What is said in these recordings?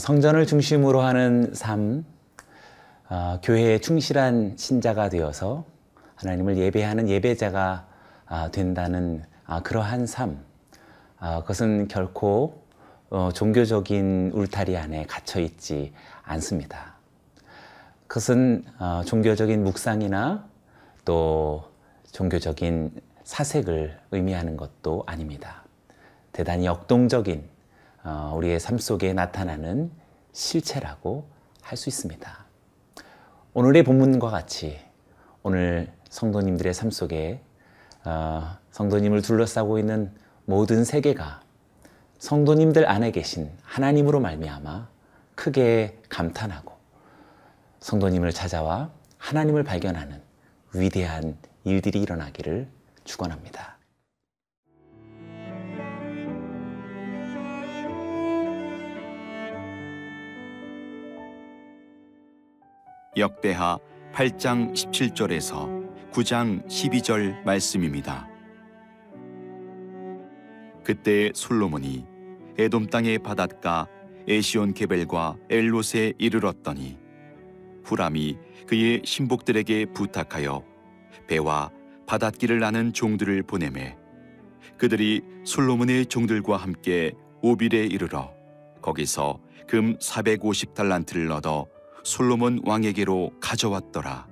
성전을 중심으로 하는 삶, 어, 교회에 충실한 신자가 되어서 하나님을 예배하는 예배자가 아, 된다는 아, 그러한 삶, 아, 그것은 결코 어, 종교적인 울타리 안에 갇혀 있지 않습니다. 그것은 어, 종교적인 묵상이나 또 종교적인 사색을 의미하는 것도 아닙니다. 대단히 역동적인 어, 우리의 삶 속에 나타나는 실체라고 할 수 있습니다. 오늘의 본문과 같이 오늘 성도님들의 삶 속에 어, 성도님을 둘러싸고 있는 모든 세계가 성도님들 안에 계신 하나님으로 말미암아 크게 감탄하고 성도님을 찾아와 하나님을 발견하는 위대한 일들이 일어나기를 축원합니다. 역대하 8장 17절에서 9장 12절 말씀입니다. 그때 솔로몬이 에돔 땅의 바닷가 에시온 게벨과 엘롯에 이르렀더니 후람이 그의 신복들에게 부탁하여 배와 바닷길을 나는 종들을 보내매 그들이 솔로몬의 종들과 함께 오빌에 이르러 거기서 금 450달란트를 얻어 솔로몬 왕에게로 가져왔더라.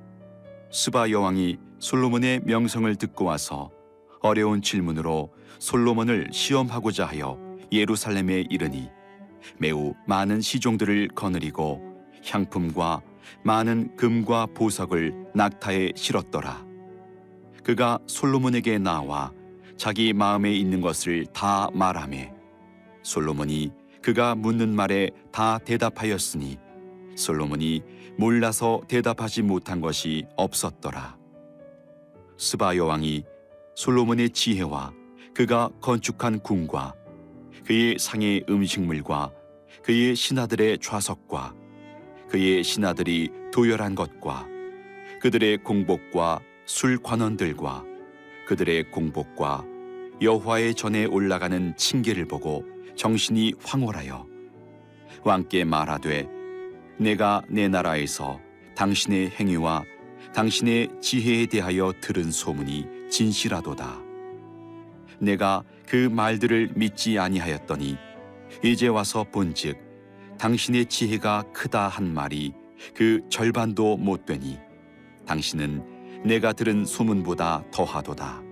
스바 여왕이 솔로몬의 명성을 듣고 와서 어려운 질문으로 솔로몬을 시험하고자 하여 예루살렘에 이르니 매우 많은 시종들을 거느리고 향품과 많은 금과 보석을 낙타에 실었더라. 그가 솔로몬에게 나와 자기 마음에 있는 것을 다 말하매 솔로몬이 그가 묻는 말에 다 대답하였으니 솔로몬이 몰라서 대답하지 못한 것이 없었더라. 스바 여왕이 솔로몬의 지혜와 그가 건축한 궁과 그의 상의 음식물과 그의 신하들의 좌석과 그의 신하들이 도열한 것과 그들의 공복과 술 관원들과 그들의 공복과 여호와의 전에 올라가는 징계를 보고 정신이 황홀하여 왕께 말하되 내가 내 나라에서 당신의 행위와 당신의 지혜에 대하여 들은 소문이 진실하도다. 내가 그 말들을 믿지 아니하였더니 이제 와서 본즉 당신의 지혜가 크다 한 말이 그 절반도 못 되니 당신은 내가 들은 소문보다 더하도다.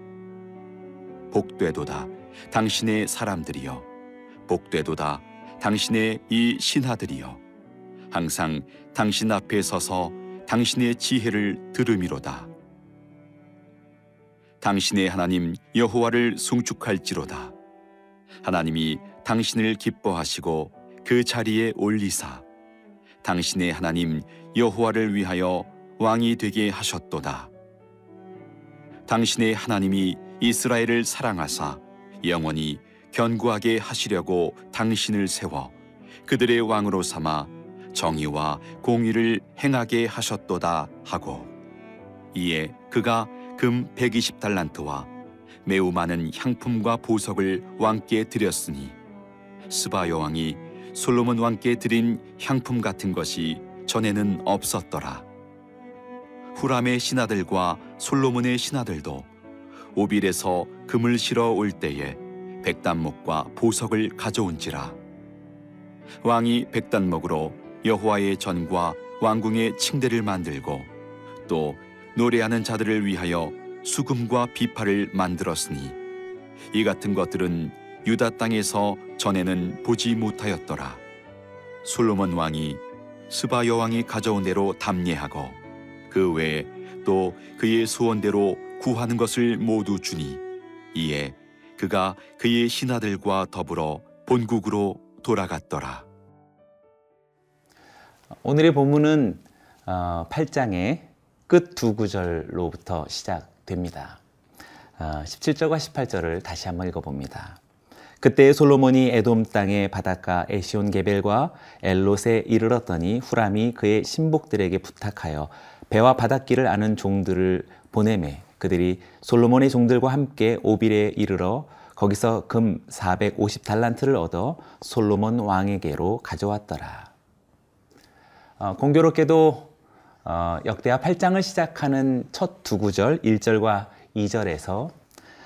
복되도다 당신의 사람들이여 복되도다 당신의 이 신하들이여 항상 당신 앞에 서서 당신의 지혜를 들음이로다. 당신의 하나님 여호와를 송축할지로다. 하나님이 당신을 기뻐하시고 그 자리에 올리사 당신의 하나님 여호와를 위하여 왕이 되게 하셨도다. 당신의 하나님이 이스라엘을 사랑하사 영원히 견고하게 하시려고 당신을 세워 그들의 왕으로 삼아 정의와 공의를 행하게 하셨도다 하고 이에 그가 금 120달란트와 매우 많은 향품과 보석을 왕께 드렸으니 스바 여왕이 솔로몬 왕께 드린 향품 같은 것이 전에는 없었더라. 후람의 신하들과 솔로몬의 신하들도 오빌에서 금을 실어 올 때에 백단목과 보석을 가져온지라. 왕이 백단목으로 여호와의 전과 왕궁의 층대를 만들고 또 노래하는 자들을 위하여 수금과 비파를 만들었으니 이 같은 것들은 유다 땅에서 전에는 보지 못하였더라. 솔로몬 왕이 스바 여왕이 가져온 대로 담례하고 그 외에 또 그의 소원대로 구하는 것을 모두 주니 이에 그가 그의 신하들과 더불어 본국으로 돌아갔더라. 오늘의 본문은 8장의 끝 두 구절로부터 시작됩니다. 17절과 18절을 다시 한번 읽어봅니다. 그때 솔로몬이 에돔 땅의 바닷가 에시온 게벨과 엘롯에 이르렀더니 후람이 그의 신복들에게 부탁하여 배와 바닷길을 아는 종들을 보내매 그들이 솔로몬의 종들과 함께 오빌에 이르러 거기서 금 450달란트를 얻어 솔로몬 왕에게로 가져왔더라. 어, 공교롭게도 어, 역대하 8장을 시작하는 첫 두 구절 1절과 2절에서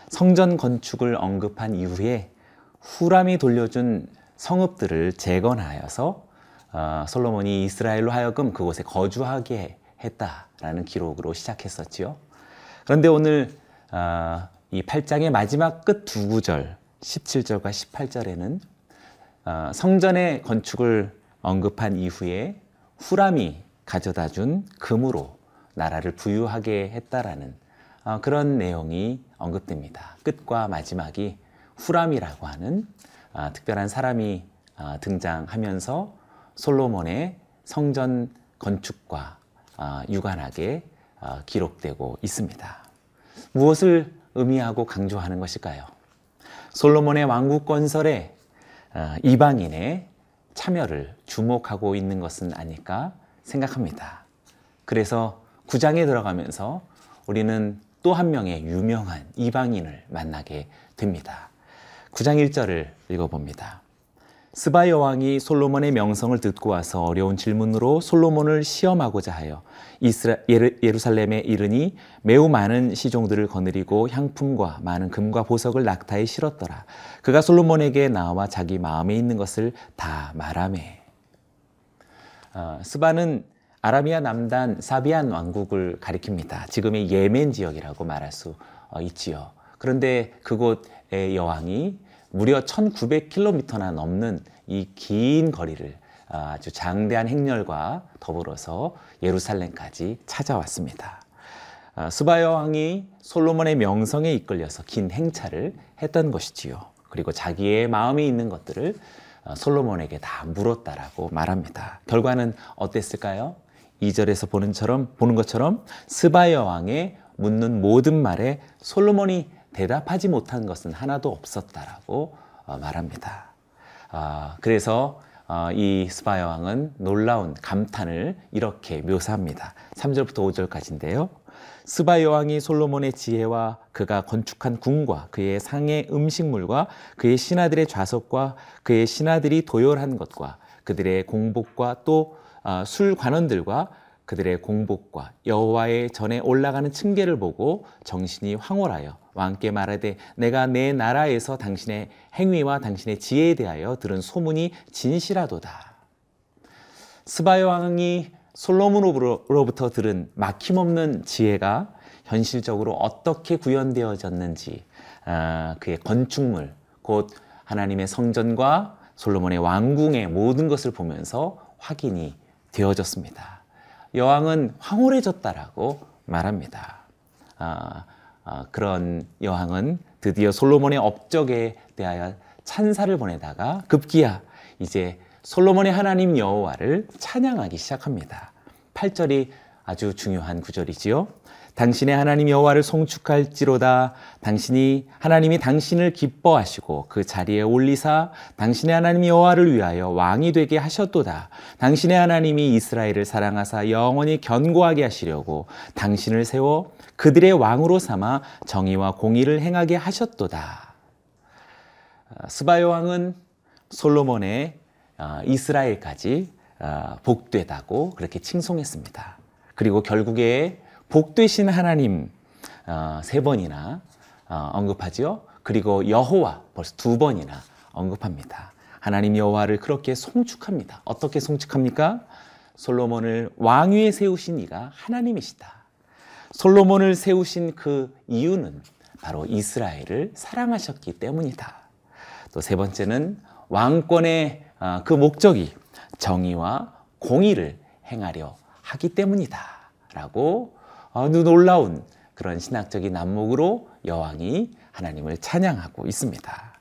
성전 건축을 언급한 이후에 후람이 돌려준 성읍들을 재건하여서 어, 솔로몬이 이스라엘로 하여금 그곳에 거주하게 했다라는 기록으로 시작했었지요. 그런데 오늘 어, 이 8장의 마지막 끝 두 구절 17절과 18절에는 어, 성전의 건축을 언급한 이후에 후람이 가져다 준 금으로 나라를 부유하게 했다라는 어, 그런 내용이 언급됩니다. 끝과 마지막이 후람이라고 하는 어, 특별한 사람이 어, 등장하면서 솔로몬의 성전 건축과 어, 유관하게 어, 기록되고 있습니다. 무엇을 의미하고 강조하는 것일까요? 솔로몬의 왕국 건설에 어, 이방인의 참여를 주목하고 있는 것은 아닐까 생각합니다. 그래서 구장에 들어가면서 우리는 또 한 명의 유명한 이방인을 만나게 됩니다. 구장 1절을 읽어봅니다. 스바 여왕이 솔로몬의 명성을 듣고 와서 어려운 질문으로 솔로몬을 시험하고자 하여 이스라, 예루, 예루살렘에 이르니 매우 많은 시종들을 거느리고 향품과 많은 금과 보석을 낙타에 실었더라. 그가 솔로몬에게 나와 자기 마음에 있는 것을 다 말하매. 어, 스바는 아라비아 남단 사비안 왕국을 가리킵니다. 지금의 예멘 지역이라고 말할 수 어, 있지요. 그런데 그곳의 여왕이 무려 1900km나 넘는 이 긴 거리를 어, 아주 장대한 행렬과 더불어서 예루살렘까지 찾아왔습니다. 어, 스바 여왕이 솔로몬의 명성에 이끌려서 긴 행차를 했던 것이지요. 그리고 자기의 마음에 있는 것들을 솔로몬에게 다 물었다라고 말합니다. 결과는 어땠을까요? 2절에서 보는, 처럼, 보는 것처럼 스바 여왕의 묻는 모든 말에 솔로몬이 대답하지 못한 것은 하나도 없었다라고 어, 말합니다. 아, 그래서 어, 이 스바 여왕은 놀라운 감탄을 이렇게 묘사합니다. 3절부터 5절까지인데요. 스바 여왕이 솔로몬의 지혜와 그가 건축한 궁과 그의 상의 음식물과 그의 신하들의 좌석과 그의 신하들이 도열한 것과 그들의 공복과 또 어, 술관원들과 그들의 공복과 여호와의 전에 올라가는 층계를 보고 정신이 황홀하여 왕께 말하되 내가 내 나라에서 당신의 행위와 당신의 지혜에 대하여 들은 소문이 진실하도다. 스바야 왕이 솔로몬으로부터 들은 막힘없는 지혜가 현실적으로 어떻게 구현되어졌는지 아, 그의 건축물 곧 하나님의 성전과 솔로몬의 왕궁의 모든 것을 보면서 확인이 되어졌습니다. 여왕은 황홀해졌다라고 말합니다. 아, 아, 그런 여왕은 드디어 솔로몬의 업적에 대하여 찬사를 보내다가 급기야 이제 솔로몬의 하나님 여호와를 찬양하기 시작합니다. 8절이 아주 중요한 구절이지요. 당신의 하나님 여호와를 송축할지로다. 당신이 하나님이 당신을 기뻐하시고 그 자리에 올리사 당신의 하나님 여호와를 위하여 왕이 되게 하셨도다. 당신의 하나님이 이스라엘을 사랑하사 영원히 견고하게 하시려고 당신을 세워 그들의 왕으로 삼아 정의와 공의를 행하게 하셨도다. 아, 스바요 왕은 솔로몬의 아, 이스라엘까지 아, 복되다고 그렇게 칭송했습니다. 그리고 결국에 복 되신 하나님 어, 세 번이나 어, 언급하지요. 그리고 여호와 벌써 두 번이나 언급합니다. 하나님 여호와를 그렇게 송축합니다. 어떻게 송축합니까? 솔로몬을 왕위에 세우신 이가 하나님이시다. 솔로몬을 세우신 그 이유는 바로 이스라엘을 사랑하셨기 때문이다. 또 세 번째는 왕권의 어, 그 목적이 정의와 공의를 행하려 하기 때문이다. 라고 아주 놀라운 그런 신학적인 안목으로 여왕이 하나님을 찬양하고 있습니다.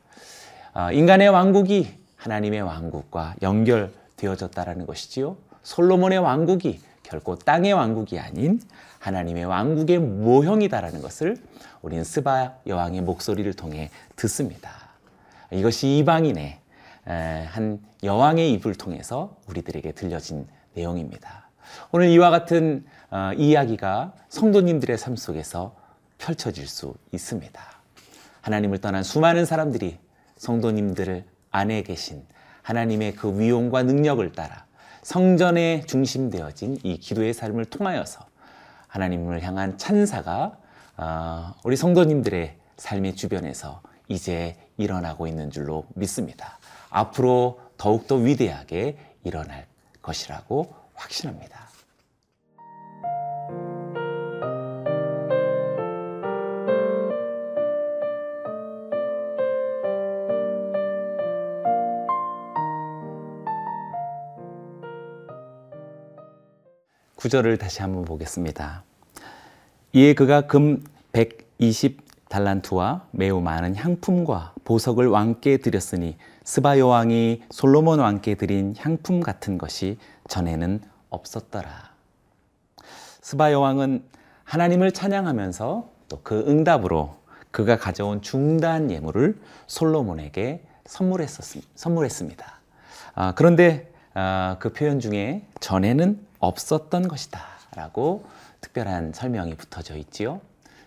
아, 인간의 왕국이 하나님의 왕국과 연결되어졌다라는 것이지요. 솔로몬의 왕국이 결코 땅의 왕국이 아닌 하나님의 왕국의 모형이다라는 것을 우리는 스바 여왕의 목소리를 통해 듣습니다. 이것이 이방인의 한 여왕의 입을 통해서 우리들에게 들려진 내용입니다. 오늘 이와 같은 어, 이야기가 성도님들의 삶 속에서 펼쳐질 수 있습니다. 하나님을 떠난 수많은 사람들이 성도님들 안에 계신 하나님의 그 위용과 능력을 따라 성전에 중심되어진 이 기도의 삶을 통하여서 하나님을 향한 찬사가 어, 우리 성도님들의 삶의 주변에서 이제 일어나고 있는 줄로 믿습니다. 앞으로 더욱더 위대하게 일어날 것이라고 확신합니다. 구절을 다시 한번 보겠습니다. 이에 그가 금 120 달란트와 매우 많은 향품과 보석을 왕께 드렸으니 스바 여왕이 솔로몬 왕께 드린 향품 같은 것이 전에는 없었더라. 스바 여왕은 하나님을 찬양하면서 또 그 응답으로 그가 가져온 중단 예물을 솔로몬에게 선물했습니다. 아, 그런데 아, 그 표현 중에 전에는 없었던 것이다. 라고 특별한 설명이 붙어져 있지요.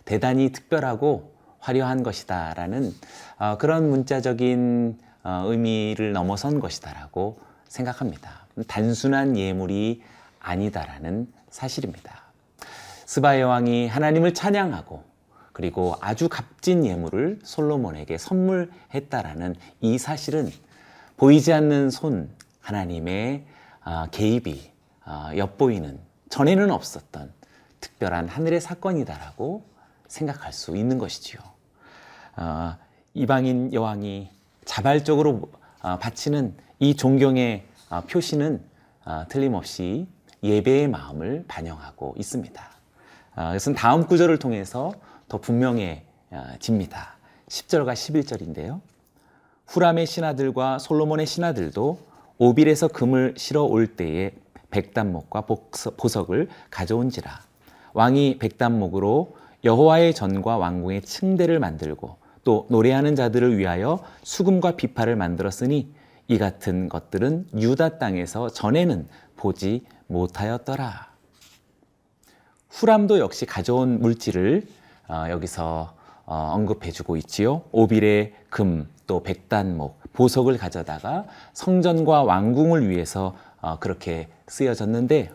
대단히 특별하고 화려한 것이다. 라는 어, 그런 문자적인 어, 의미를 넘어선 것이다. 라고 생각합니다. 단순한 예물이 아니다라는 사실입니다. 스바 여왕이 하나님을 찬양하고 그리고 아주 값진 예물을 솔로몬에게 선물했다라는 이 사실은 보이지 않는 손 하나님의 아, 개입이 어, 엿보이는 전에는 없었던 특별한 하늘의 사건이다라고 생각할 수 있는 것이지요. 어, 이방인 여왕이 자발적으로 어, 바치는 이 존경의 표시는 틀림없이 예배의 마음을 반영하고 있습니다. 이것은 다음 구절을 통해서 더 분명해집니다. 10절과 11절인데요. 후람의 신하들과 솔로몬의 신하들도 오빌에서 금을 실어 올 때에 백단목과 보석을 가져온지라 왕이 백단목으로 여호와의 전과 왕궁의 층대를 만들고 또 노래하는 자들을 위하여 수금과 비파를 만들었으니 이 같은 것들은 유다 땅에서 전에는 보지 못하였더라. 후람도 역시 가져온 물질을 어, 여기서 어, 언급해주고 있지요. 오빌의 금, 또 백단목, 보석을 가져다가 성전과 왕궁을 위해서 어, 그렇게 쓰여졌는데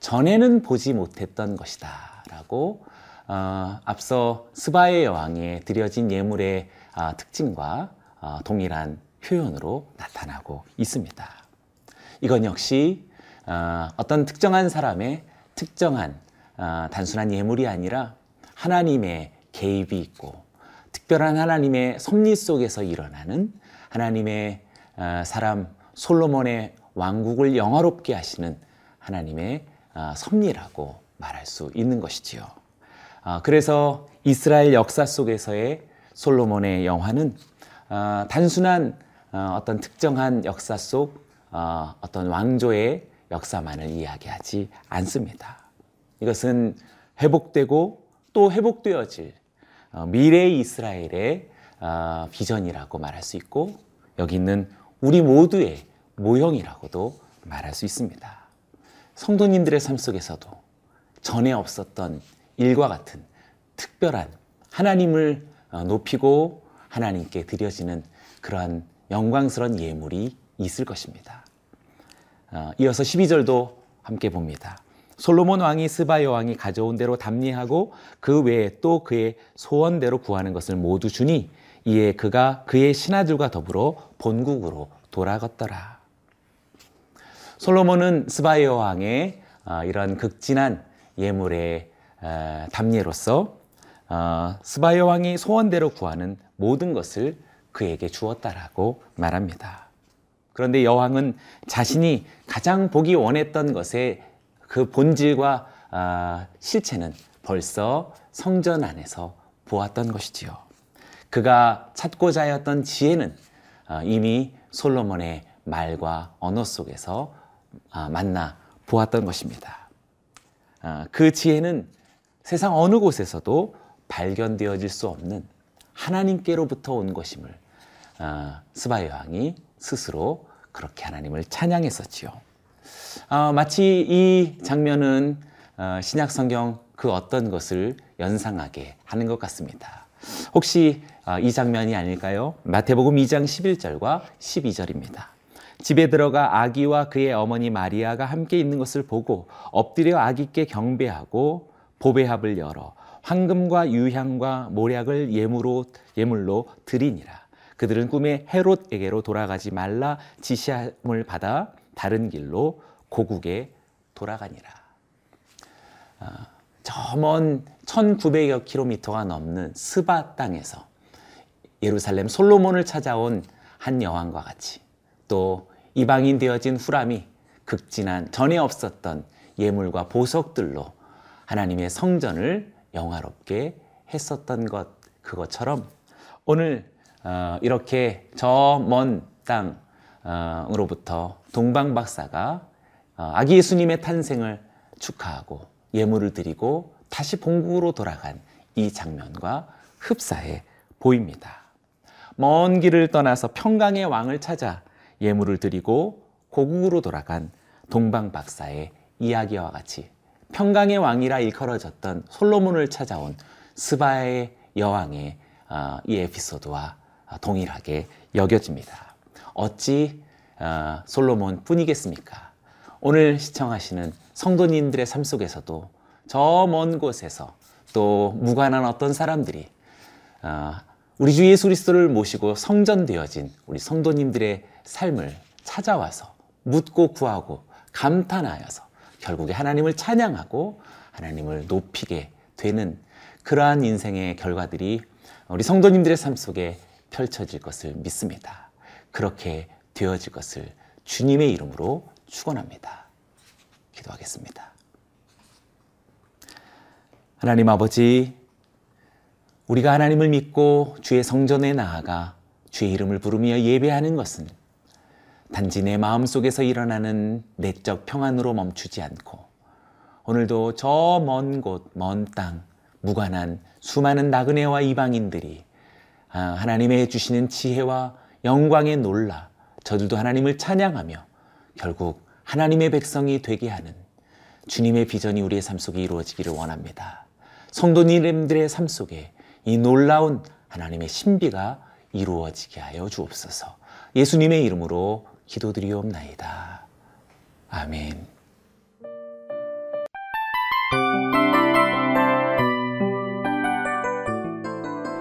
전에는 보지 못했던 것이다 라고 어, 앞서 스바의 여왕에 드려진 예물의 어, 특징과 어, 동일한 표현으로 나타나고 있습니다. 이건 역시 어, 어떤 특정한 사람의 특정한 어, 단순한 예물이 아니라 하나님의 개입이 있고 특별한 하나님의 섭리 속에서 일어나는 하나님의 어, 사람 솔로몬의 왕국을 영화롭게 하시는 하나님의 아, 섭리라고 말할 수 있는 것이지요. 아, 그래서 이스라엘 역사 속에서의 솔로몬의 영화는 아, 단순한 어떤 특정한 역사 속 어떤 왕조의 역사만을 이야기하지 않습니다. 이것은 회복되고 또 회복되어질 어, 미래의 이스라엘의 비전이라고 말할 수 있고 여기 있는 우리 모두의 모형이라고도 말할 수 있습니다. 성도님들의 삶 속에서도 전에 없었던 일과 같은 특별한 하나님을 어, 높이고 하나님께 드려지는 그러한 영광스러운 예물이 있을 것입니다. 어, 이어서 12절도 함께 봅니다. 솔로몬 왕이 스바 여왕이 가져온 대로 답리하고 그 외에 또 그의 소원대로 구하는 것을 모두 주니 이에 그가 그의 신하들과 더불어 본국으로 돌아갔더라. 솔로몬은 스바이 왕의 어, 이런 극진한 예물의 담례로서 어, 스바이 왕이 소원대로 구하는 모든 것을 그에게 주었다라고 말합니다. 그런데 여왕은 자신이 가장 보기 원했던 것의 그 본질과 어, 실체는 벌써 성전 안에서 보았던 것이지요. 그가 찾고자 하였던 지혜는 이미 솔로몬의 말과 언어 속에서 아, 만나 보았던 것입니다. 아, 그 지혜는 세상 어느 곳에서도 발견되어질 수 없는 하나님께로부터 온 것임을 아, 스바 여왕이 스스로 그렇게 하나님을 찬양했었지요. 마치 이 장면은 신약 성경 그 어떤 것을 연상하게 하는 것 같습니다. 혹시 아, 이 장면이 아닐까요? 마태복음 2장 11절과 12절입니다. 집에 들어가 아기와 그의 어머니 마리아가 함께 있는 것을 보고 엎드려 아기께 경배하고 보배합을 열어 황금과 유향과 모략을 예물로 예물로 드리니라. 그들은 꿈에 헤롯에게로 돌아가지 말라 지시함을 받아 다른 길로 고국에 돌아가니라. 저먼 1900여 킬로미터가 넘는 스바 땅에서 예루살렘 솔로몬을 찾아온 한 여왕과 같이 또 이방인 되어진 후람이 극진한 전에 없었던 예물과 보석들로 하나님의 성전을 영화롭게 했었던 것 그것처럼 오늘 어, 이렇게 저 먼 땅으로부터 동방 박사가 어, 아기 예수님의 탄생을 축하하고 예물을 드리고 다시 본국으로 돌아간 이 장면과 흡사해 보입니다. 먼 길을 떠나서 평강의 왕을 찾아 예물을 드리고 고국으로 돌아간 동방 박사의 이야기와 같이 평강의 왕이라 일컬어졌던 솔로몬을 찾아온 스바의 여왕의 어, 이 에피소드와 동일하게 여겨집니다. 어찌 어, 솔로몬 뿐이겠습니까? 오늘 시청하시는 성도님들의 삶 속에서도 저 먼 곳에서 또 무관한 어떤 사람들이 어, 우리 주 예수 그리스도를 모시고 성전되어진 우리 성도님들의 삶을 찾아와서 묻고 구하고 감탄하여서 결국에 하나님을 찬양하고 하나님을 높이게 되는 그러한 인생의 결과들이 우리 성도님들의 삶 속에 펼쳐질 것을 믿습니다. 그렇게 되어질 것을 주님의 이름으로 축원합니다. 기도하겠습니다. 하나님 아버지, 우리가 하나님을 믿고 주의 성전에 나아가 주의 이름을 부르며 예배하는 것은 단지 내 마음 속에서 일어나는 내적 평안으로 멈추지 않고 오늘도 저 먼 곳, 먼 땅, 무관한 수많은 나그네와 이방인들이 아, 하나님의 주시는 지혜와 영광에 놀라 저들도 하나님을 찬양하며 결국 하나님의 백성이 되게 하는 주님의 비전이 우리의 삶 속에 이루어지기를 원합니다. 성도님들의 삶 속에 이 놀라운 하나님의 신비가 이루어지게 하여 주옵소서. 예수님의 이름으로 기도드리옵나이다. 아멘.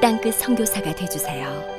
땅끝 선교사가 되주세요.